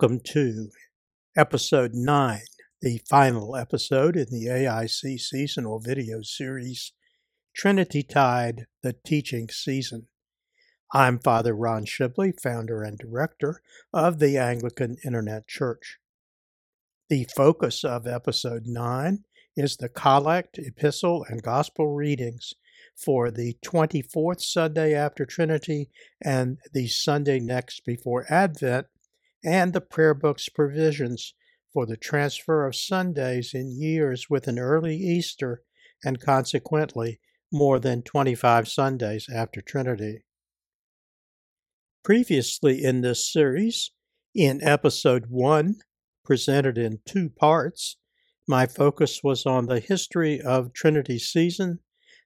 Welcome to episode 9, the final episode in the AIC seasonal video series, Trinity Tide, the Teaching Season. I'm Father Ron Shibley, founder and director of the Anglican Internet Church. The focus of episode 9 is the collect, epistle, and gospel readings for the 24th Sunday after Trinity and the Sunday next before Advent and the prayer book's provisions for the transfer of Sundays in years with an early Easter and consequently more than 25 Sundays after Trinity. Previously in this series, in episode 1, presented in two parts, my focus was on the history of Trinity season,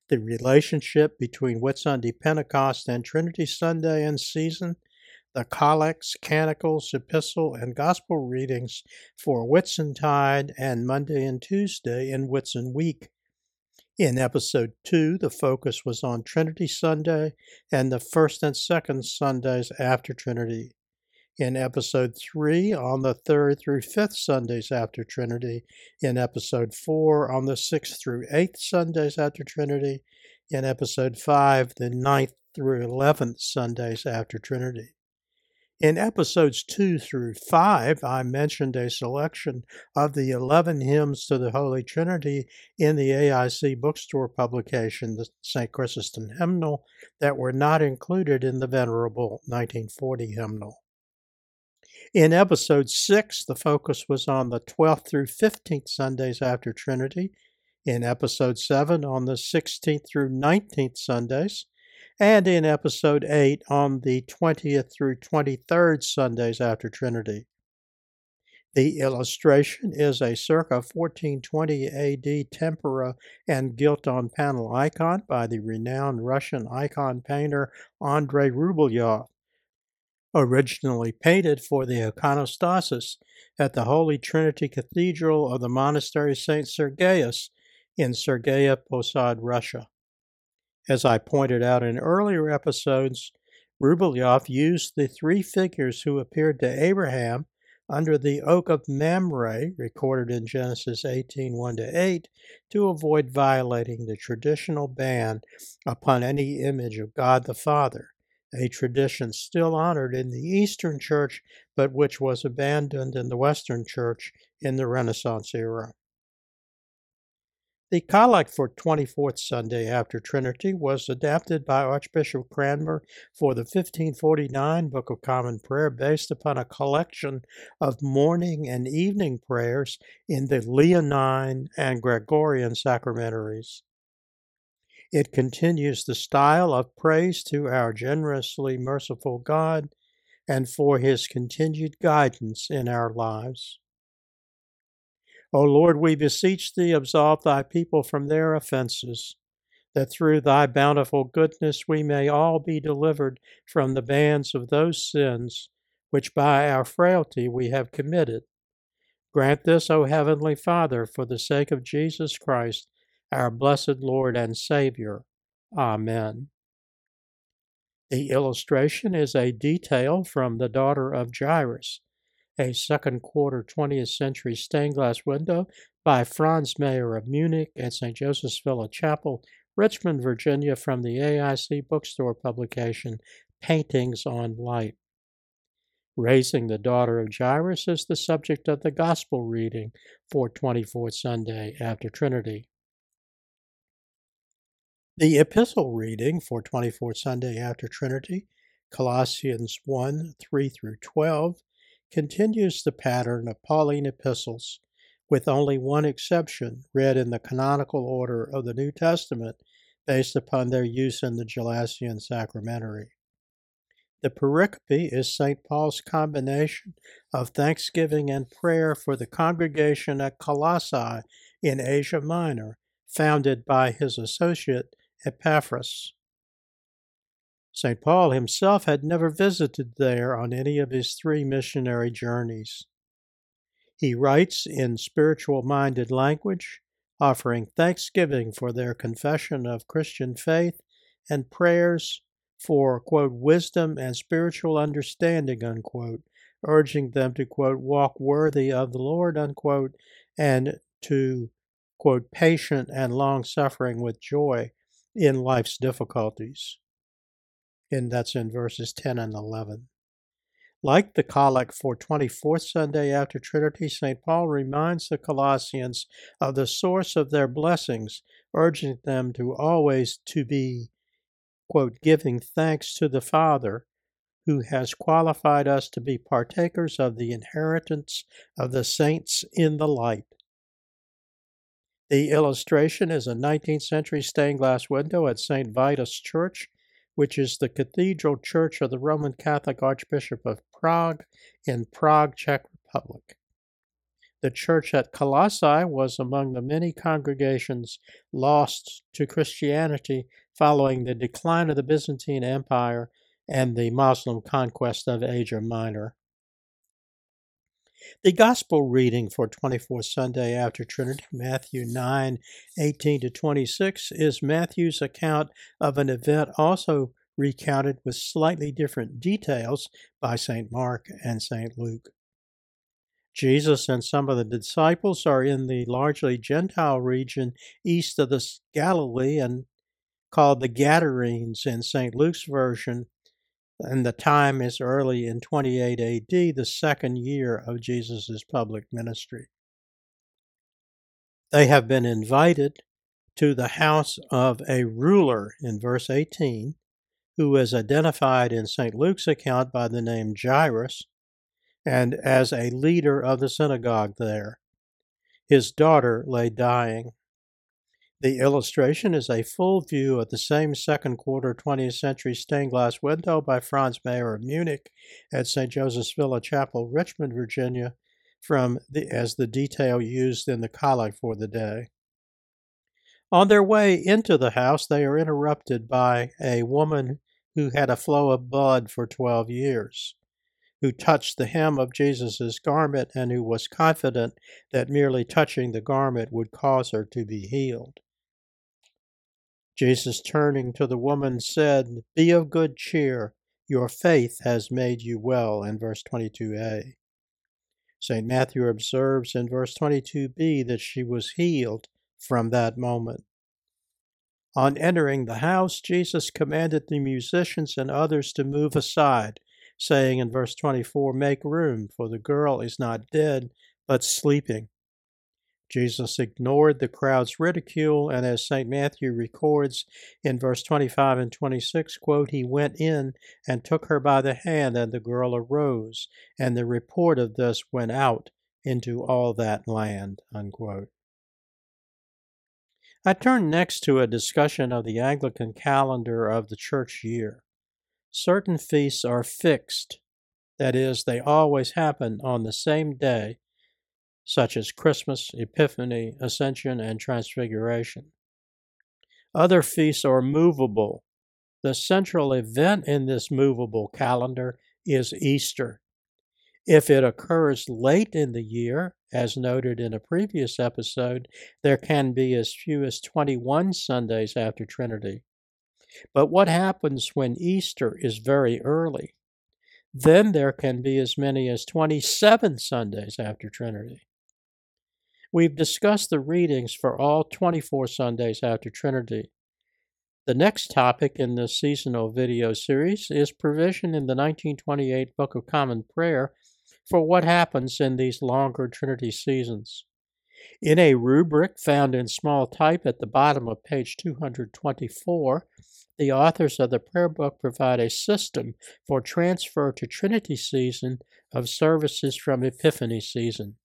the relationship between Whitsunday Pentecost and Trinity Sunday and season, the collects, canticles, epistle, and gospel readings for Whitsuntide and Monday and Tuesday in Whitsun Week. In episode 2, the focus was on Trinity Sunday and the first and second Sundays after Trinity. In episode 3, on the third through fifth Sundays after Trinity. In episode 4, on the sixth through eighth Sundays after Trinity. In episode 5, the ninth through eleventh Sundays after Trinity. In episodes 2 through 5, I mentioned a selection of the 11 hymns to the Holy Trinity in the AIC bookstore publication, the St. Chrysostom Hymnal, that were not included in the Venerable 1940 hymnal. In episode 6, the focus was on the 12th through 15th Sundays after Trinity. In episode 7, on the 16th through 19th Sundays and in episode 8 on the 20th through 23rd Sundays after Trinity. The illustration is a circa 1420 AD tempera and gilt on panel icon by the renowned Russian icon painter Andrei Rublev, originally painted for the iconostasis at the Holy Trinity Cathedral of the Monastery St. Sergius in Sergeyev Posad, Russia. As I pointed out in earlier episodes, Rublev used the three figures who appeared to Abraham under the oak of Mamre, recorded in Genesis 18 1 8, to avoid violating the traditional ban upon any image of God the Father, a tradition still honored in the Eastern Church, but which was abandoned in the Western Church in the Renaissance era. The collect for 24th Sunday after Trinity was adapted by Archbishop Cranmer for the 1549 Book of Common Prayer based upon a collection of morning and evening prayers in the Leonine and Gregorian sacramentaries. It continues the style of praise to our generously merciful God and for his continued guidance in our lives. O Lord, we beseech thee, absolve thy people from their offenses, that through thy bountiful goodness we may all be delivered from the bands of those sins which by our frailty we have committed. Grant this, O Heavenly Father, for the sake of Jesus Christ, our blessed Lord and Savior. Amen. The illustration is a detail from the daughter of Jairus a second quarter 20th century stained glass window by Franz Mayer of Munich at St. Joseph's Villa Chapel, Richmond, Virginia, from the AIC bookstore publication Paintings on Light. Raising the daughter of Jairus is the subject of the Gospel reading for 24th Sunday after Trinity. The epistle reading for 24th Sunday after Trinity, Colossians 1 3 through 12, continues the pattern of Pauline epistles, with only one exception read in the canonical order of the New Testament based upon their use in the Gelasian sacramentary. The pericope is St. Paul's combination of thanksgiving and prayer for the congregation at Colossae in Asia Minor, founded by his associate Epaphras. St. Paul himself had never visited there on any of his three missionary journeys. He writes in spiritual minded language, offering thanksgiving for their confession of Christian faith and prayers for, quote, wisdom and spiritual understanding, unquote, urging them to, quote, walk worthy of the Lord, unquote, and to, quote, patient and long suffering with joy in life's difficulties. And that's in verses 10 and 11. Like the collect for 24th Sunday after Trinity, St. Paul reminds the Colossians of the source of their blessings, urging them to always to be, quote, giving thanks to the Father who has qualified us to be partakers of the inheritance of the saints in the light. The illustration is a 19th century stained glass window at St. Vitus Church which is the cathedral church of the Roman Catholic Archbishop of Prague in Prague, Czech Republic. The church at Colossae was among the many congregations lost to Christianity following the decline of the Byzantine Empire and the Muslim conquest of Asia Minor. The Gospel reading for 24th Sunday after Trinity, Matthew 9 18 to 26, is Matthew's account of an event also recounted with slightly different details by St. Mark and St. Luke. Jesus and some of the disciples are in the largely Gentile region east of the Galilee and called the Gadarenes in St. Luke's version, and the time is early in 28 AD, the second year of Jesus' public ministry. They have been invited to the house of a ruler in verse 18, who is identified in St. Luke's account by the name Jairus and as a leader of the synagogue there. His daughter lay dying. The illustration is a full view of the same second quarter 20th century stained glass window by Franz Mayer of Munich at St. Joseph's Villa Chapel, Richmond, Virginia, from the, as the detail used in the collect for the day. On their way into the house, they are interrupted by a woman who had a flow of blood for 12 years, who touched the hem of Jesus' garment and who was confident that merely touching the garment would cause her to be healed. Jesus, turning to the woman, said, Be of good cheer, your faith has made you well, in verse 22a. St. Matthew observes in verse 22b that she was healed from that moment. On entering the house, Jesus commanded the musicians and others to move aside, saying in verse 24, Make room, for the girl is not dead, but sleeping. Jesus ignored the crowd's ridicule, and as St. Matthew records in verse 25 and 26, quote, He went in and took her by the hand, and the girl arose, and the report of this went out into all that land. Unquote. I turn next to a discussion of the Anglican calendar of the church year. Certain feasts are fixed, that is, they always happen on the same day such as Christmas, Epiphany, Ascension, and Transfiguration. Other feasts are movable. The central event in this movable calendar is Easter. If it occurs late in the year, as noted in a previous episode, there can be as few as 21 Sundays after Trinity. But what happens when Easter is very early? Then there can be as many as 27 Sundays after Trinity. We've discussed the readings for all 24 Sundays after Trinity. The next topic in this seasonal video series is provision in the 1928 Book of Common Prayer for what happens in these longer Trinity seasons. In a rubric found in small type at the bottom of page 224, the authors of the prayer book provide a system for transfer to Trinity season of services from Epiphany season.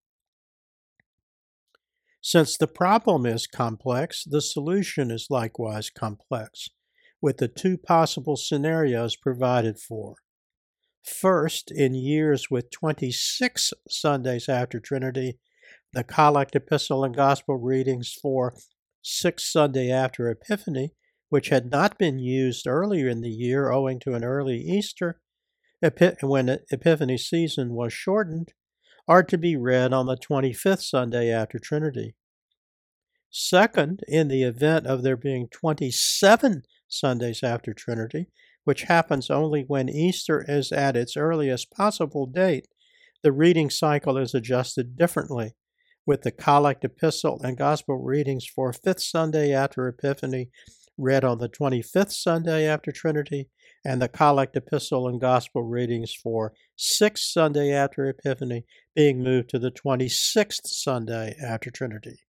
Since the problem is complex, the solution is likewise complex, with the two possible scenarios provided for. First, in years with 26 Sundays after Trinity, the Collect Epistle and Gospel readings for sixth Sunday after Epiphany, which had not been used earlier in the year owing to an early Easter, when Epiphany season was shortened, are to be read on the 25th Sunday after Trinity. Second, in the event of there being 27 Sundays after Trinity, which happens only when Easter is at its earliest possible date, The reading cycle is adjusted differently, with the Collect Epistle and Gospel readings for fifth Sunday after Epiphany read on the 25th Sunday after Trinity, and the Collect Epistle and Gospel readings for sixth Sunday after Epiphany being moved to the 26th Sunday after Trinity.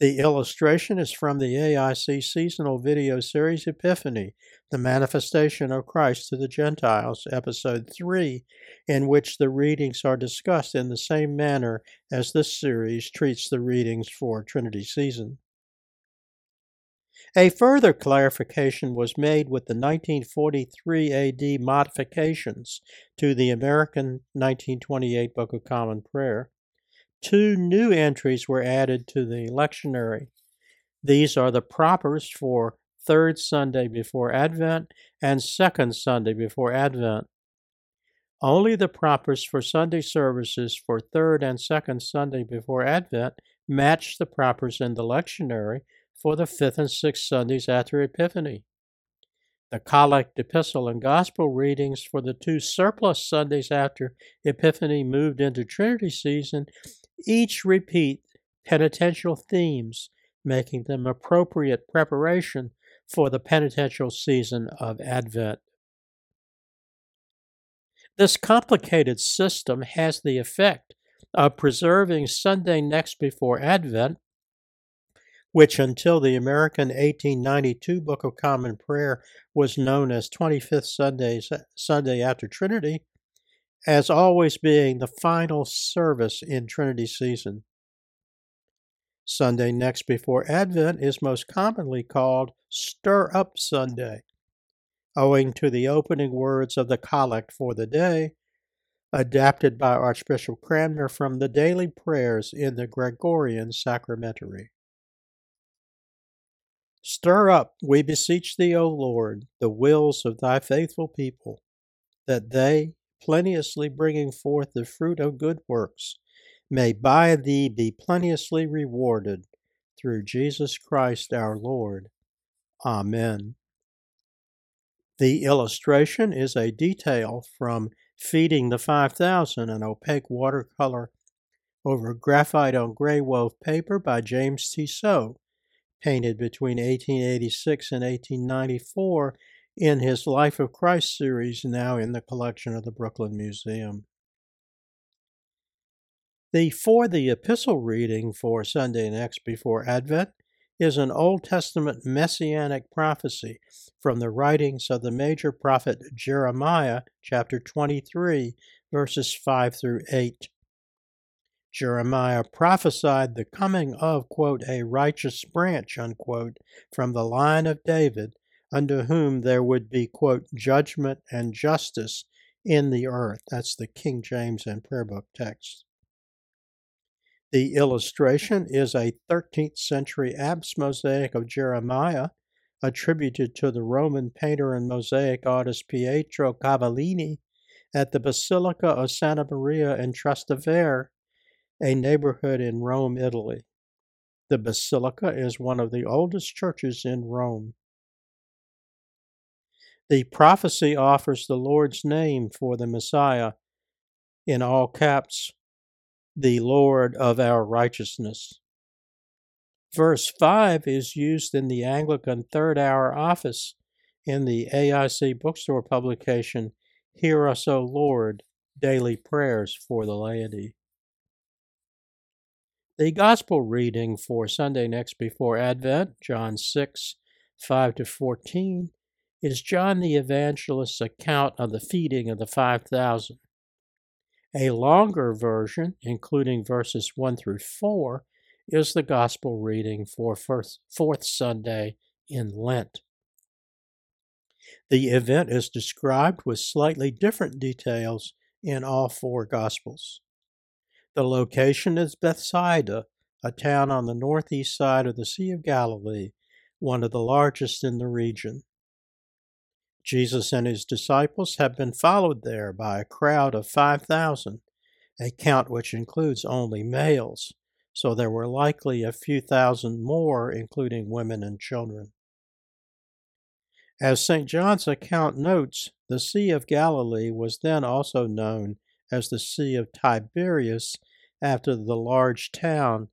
The illustration is from the AIC seasonal video series Epiphany, The Manifestation of Christ to the Gentiles, Episode 3, in which the readings are discussed in the same manner as this series treats the readings for Trinity season. A further clarification was made with the 1943 AD modifications to the American 1928 Book of Common Prayer. Two new entries were added to the lectionary. These are the propers for third Sunday before Advent and second Sunday before Advent. Only the propers for Sunday services for third and second Sunday before Advent match the propers in the lectionary for the fifth and sixth Sundays after Epiphany. The Collect Epistle and Gospel readings for the two surplus Sundays after Epiphany moved into Trinity season each repeat penitential themes, making them appropriate preparation for the penitential season of Advent. This complicated system has the effect of preserving Sunday next before Advent, which until the American 1892 Book of Common Prayer was known as 25th Sundays, Sunday after Trinity, as always being the final service in Trinity season. Sunday next before Advent is most commonly called Stir Up Sunday, owing to the opening words of the collect for the day, adapted by Archbishop Cranmer from the daily prayers in the Gregorian Sacramentary. Stir up, we beseech thee, O Lord, the wills of thy faithful people, that they, plenteously bringing forth the fruit of good works, may by thee be plenteously rewarded through Jesus Christ our Lord. Amen. The illustration is a detail from Feeding the 5000, an opaque watercolor over graphite on gray wove paper by James Tissot, painted between 1886 and 1894 in his Life of Christ series, now in the collection of the Brooklyn Museum. The For the Epistle reading for Sunday next before Advent is an Old Testament messianic prophecy from the writings of the major prophet Jeremiah, chapter 23, verses 5 through 8. Jeremiah prophesied the coming of, quote, a righteous branch, unquote, from the line of David under whom there would be, quote, judgment and justice in the earth. That's the King James and Prayer Book text. The illustration is a 13th century apse mosaic of Jeremiah, attributed to the Roman painter and mosaic artist Pietro Cavallini at the Basilica of Santa Maria in Trastevere, a neighborhood in Rome, Italy. The basilica is one of the oldest churches in Rome. The prophecy offers the Lord's name for the Messiah in all caps, the Lord of our righteousness. Verse 5 is used in the Anglican Third Hour Office in the AIC bookstore publication, Hear Us, O Lord, Daily Prayers for the Laity. The Gospel reading for Sunday next before Advent, John 6, 5 to 14, is John the Evangelist's account of the feeding of the 5,000. A longer version, including verses 1 through 4, is the Gospel reading for first, fourth Sunday in Lent. The event is described with slightly different details in all four Gospels. The location is Bethsaida, a town on the northeast side of the Sea of Galilee, one of the largest in the region. Jesus and his disciples have been followed there by a crowd of 5,000, a count which includes only males, so there were likely a few thousand more, including women and children. As St. John's account notes, the Sea of Galilee was then also known as the Sea of Tiberias after the large town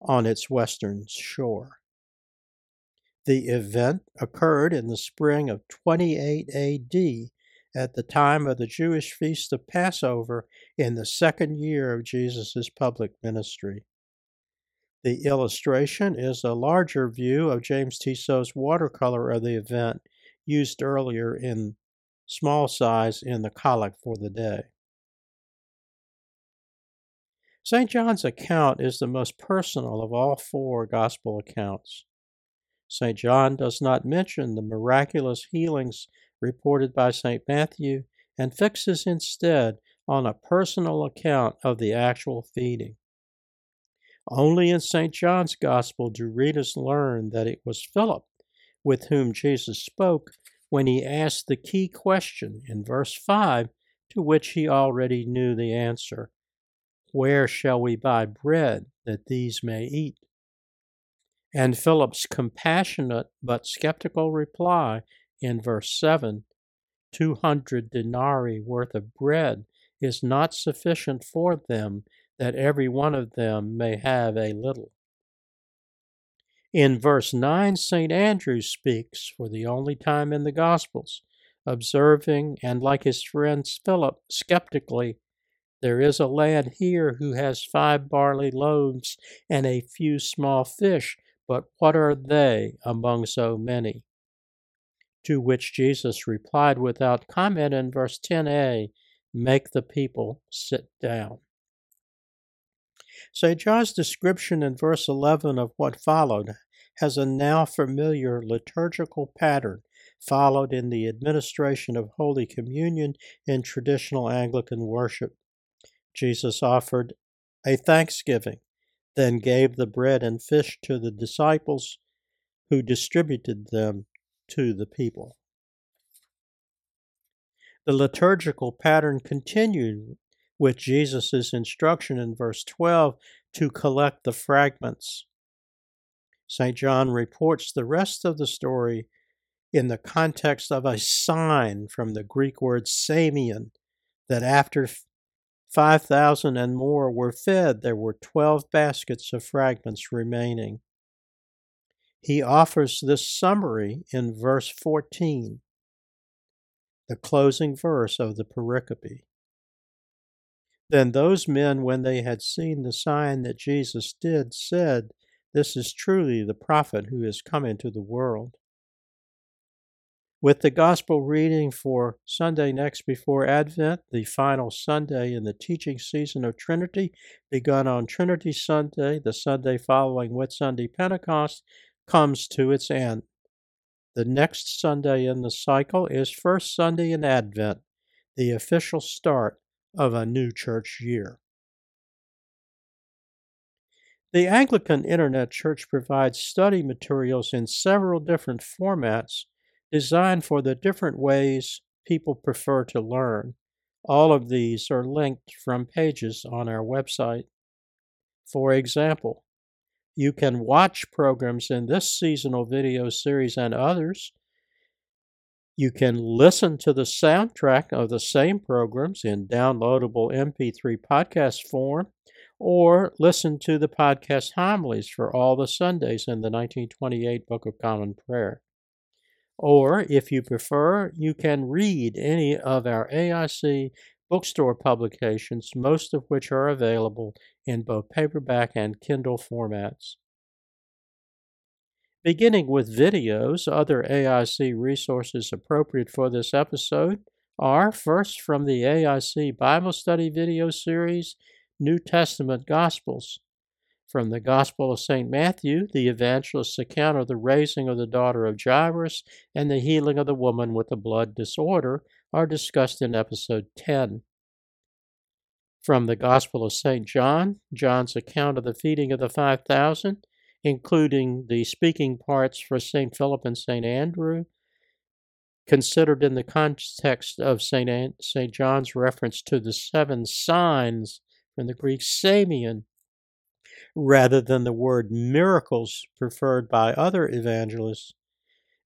on its western shore. The event occurred in the spring of 28 AD at the time of the Jewish feast of Passover in the second year of Jesus' public ministry. The illustration is a larger view of James Tissot's watercolor of the event used earlier in small size in the collect for the day. St. John's account is the most personal of all four Gospel accounts. St. John does not mention the miraculous healings reported by St. Matthew and fixes instead on a personal account of the actual feeding. Only in St. John's Gospel do readers learn that it was Philip with whom Jesus spoke when he asked the key question in verse 5 to which he already knew the answer where shall we buy bread that these may eat? And Philip's compassionate but skeptical reply in verse 7 200 denarii worth of bread is not sufficient for them, that every one of them may have a little. In verse 9, St. Andrew speaks for the only time in the Gospels, observing and, like his friend Philip, skeptically there is a lad here who has five barley loaves and a few small fish, but what are they among so many? To which Jesus replied without comment in verse 10a Make the people sit down. St. John's description in verse 11 of what followed has a now familiar liturgical pattern followed in the administration of Holy Communion in traditional Anglican worship. Jesus offered a thanksgiving, then gave the bread and fish to the disciples, who distributed them to the people. The liturgical pattern continued with Jesus' instruction in verse 12 to collect the fragments. St. John reports the rest of the story in the context of a sign from the Greek word samion, that after 5,000 and more were fed. There were 12 baskets of fragments remaining. He offers this summary in verse 14, the closing verse of the pericope. Then those men, when they had seen the sign that Jesus did, said, This is truly the prophet who has come into the world. With the gospel reading for Sunday next before Advent, the final Sunday in the teaching season of Trinity, begun on Trinity Sunday, the Sunday following Whitsunday Pentecost, comes to its end. The next Sunday in the cycle is First Sunday in Advent, the official start of a new church year. The Anglican Internet Church provides study materials in several different formats designed for the different ways people prefer to learn. All of these are linked from pages on our website. For example, you can watch programs in this seasonal video series and others. You can listen to the soundtrack of the same programs in downloadable MP3 podcast form, or listen to the podcast homilies for all the Sundays in the 1928 Book of Common Prayer. Or, if you prefer, you can read any of our AIC bookstore publications, most of which are available in both paperback and Kindle formats. Beginning with videos, other AIC resources appropriate for this episode are first from the AIC Bible Study video series, New Testament Gospels. From the Gospel of St. Matthew, the evangelist's account of the raising of the daughter of Jairus and the healing of the woman with the blood disorder are discussed in episode 10. From the Gospel of St. John, John's account of the feeding of the 5,000, including the speaking parts for St. Philip and St. Andrew, considered in the context of St. John's reference to the seven signs from the Greek samion rather than the word miracles preferred by other evangelists,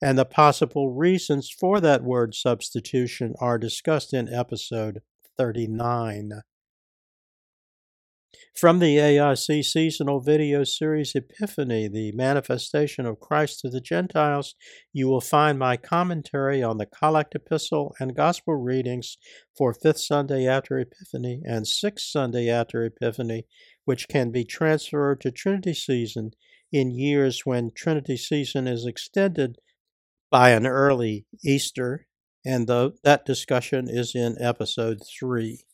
and the possible reasons for that word substitution are discussed in episode 39. From the AIC seasonal video series Epiphany, the manifestation of Christ to the Gentiles, you will find my commentary on the Collect Epistle and Gospel readings for fifth Sunday after Epiphany and sixth Sunday after Epiphany, which can be transferred to Trinity season in years when Trinity season is extended by an early Easter, and the, that discussion is in episode 3.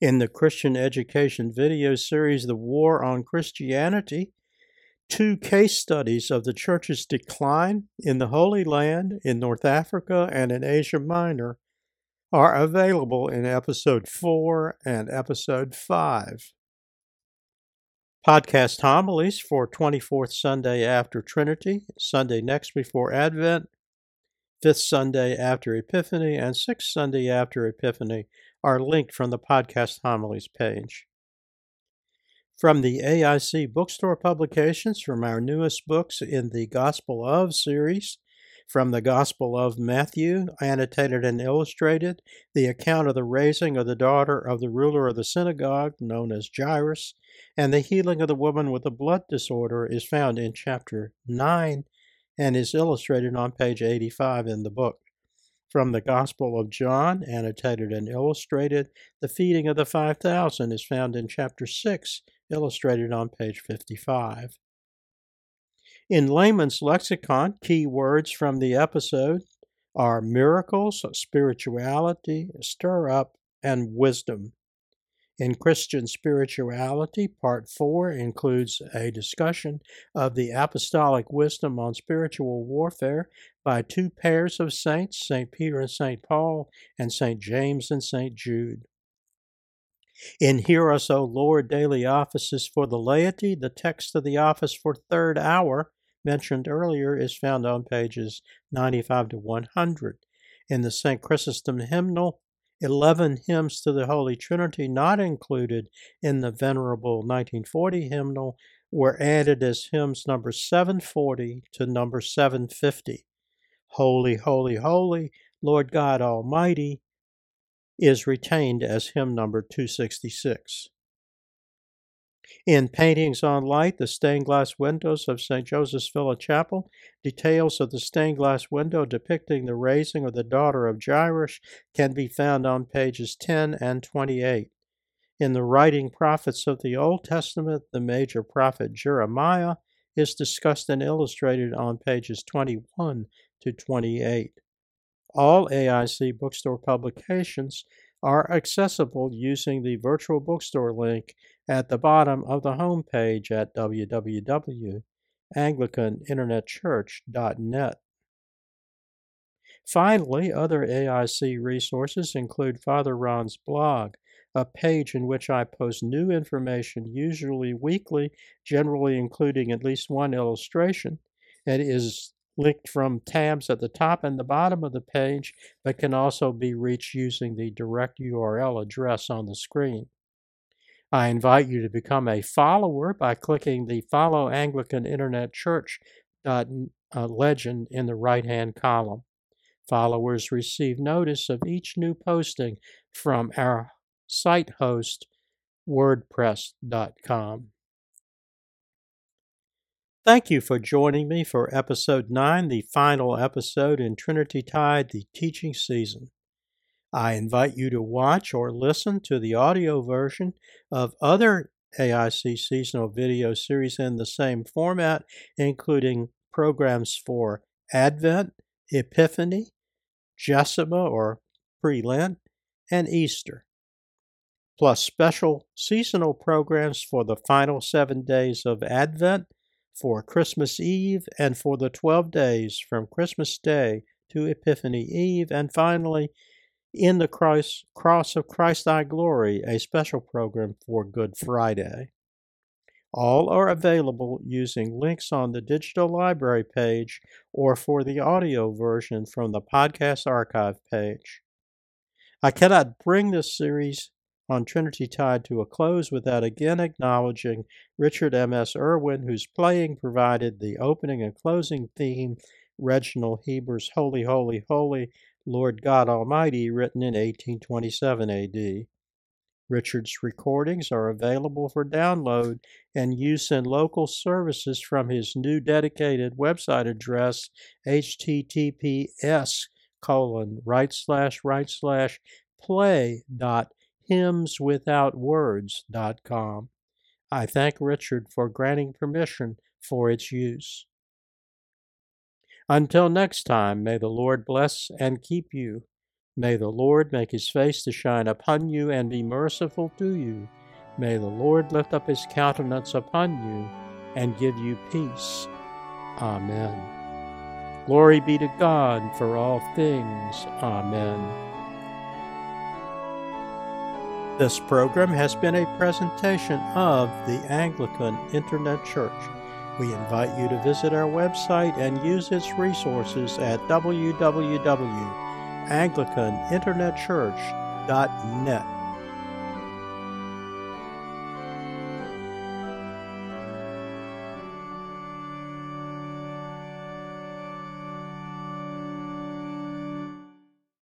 In the Christian Education video series, The War on Christianity, two case studies of the church's decline in the Holy Land, in North Africa, and in Asia Minor are available in episode 4 and episode 5. Podcast homilies for 24th Sunday after Trinity, Sunday next before Advent, 5th Sunday after Epiphany, and 6th Sunday after Epiphany are linked from the podcast homilies page. From the AIC bookstore publications from our newest books in the Gospel of series, from the Gospel of Matthew, annotated and illustrated, the account of the raising of the daughter of the ruler of the synagogue, known as Jairus, and the healing of the woman with a blood disorder is found in chapter 9 and is illustrated on page 85 in the book. From the Gospel of John, annotated and illustrated, the feeding of the 5,000 is found in chapter 6, illustrated on page 55. In Layman's Lexicon, key words from the episode are miracles, spirituality, stir up, and wisdom. In Christian Spirituality, Part 4 includes a discussion of the apostolic wisdom on spiritual warfare by two pairs of saints, St. Peter and St. Paul, and St. James and St. Jude. In Hear Us, O Lord, daily offices for the laity, the text of the office for third hour mentioned earlier is found on pages 95 to 100. In the St. Chrysostom hymnal, 11 hymns to the Holy Trinity not included in the Venerable 1940 hymnal were added as hymns number 740 to number 750. Holy, Holy, Holy, Lord God Almighty is retained as hymn number 266. In Paintings on Light, the stained glass windows of St. Joseph's Villa Chapel, details of the stained glass window depicting the raising of the daughter of Jairus can be found on pages 10 and 28. In the writing prophets of the Old Testament, the major prophet Jeremiah is discussed and illustrated on pages 21 to 28. All AIC bookstore publications are accessible using the virtual bookstore link at the bottom of the home page at www.anglicaninternetchurch.net. Finally, other AIC resources include Father Ron's blog, a page in which I post new information, usually weekly, generally including at least one illustration. It is linked from tabs at the top and the bottom of the page, but can also be reached using the direct URL address on the screen. I invite you to become a follower by clicking the Follow Anglican Internet Church uh, legend in the right hand column. Followers receive notice of each new posting from our site host, WordPress.com. Thank you for joining me for episode 9, the final episode in Trinity Tide, the teaching season. I invite you to watch or listen to the audio version of other AIC seasonal video series in the same format, including programs for Advent, Epiphany, Jessima or pre Lent, and Easter, plus special seasonal programs for the final seven days of Advent for Christmas Eve and for the 12 days from Christmas Day to Epiphany Eve, and finally, in the Christ, Cross of Christ Thy Glory, a special program for Good Friday. All are available using links on the digital library page or for the audio version from the podcast archive page. I cannot bring this series on Trinity Tide to a close without again acknowledging Richard M.S. Irwin, whose playing provided the opening and closing theme, Reginald Heber's Holy, Holy, Holy, Lord God Almighty, written in 1827 AD. Richard's recordings are available for download and use in local services from his new dedicated website address https colon right slash right slash play dot hymnswithoutwords.com. I thank Richard for granting permission for its use. Until next time, may the Lord bless and keep you. May the Lord make his face to shine upon you and be merciful to you. May the Lord lift up his countenance upon you and give you peace. Amen. Glory be to God for all things. Amen. This program has been a presentation of the Anglican Internet Church. We invite you to visit our website and use its resources at www.anglicaninternetchurch.net.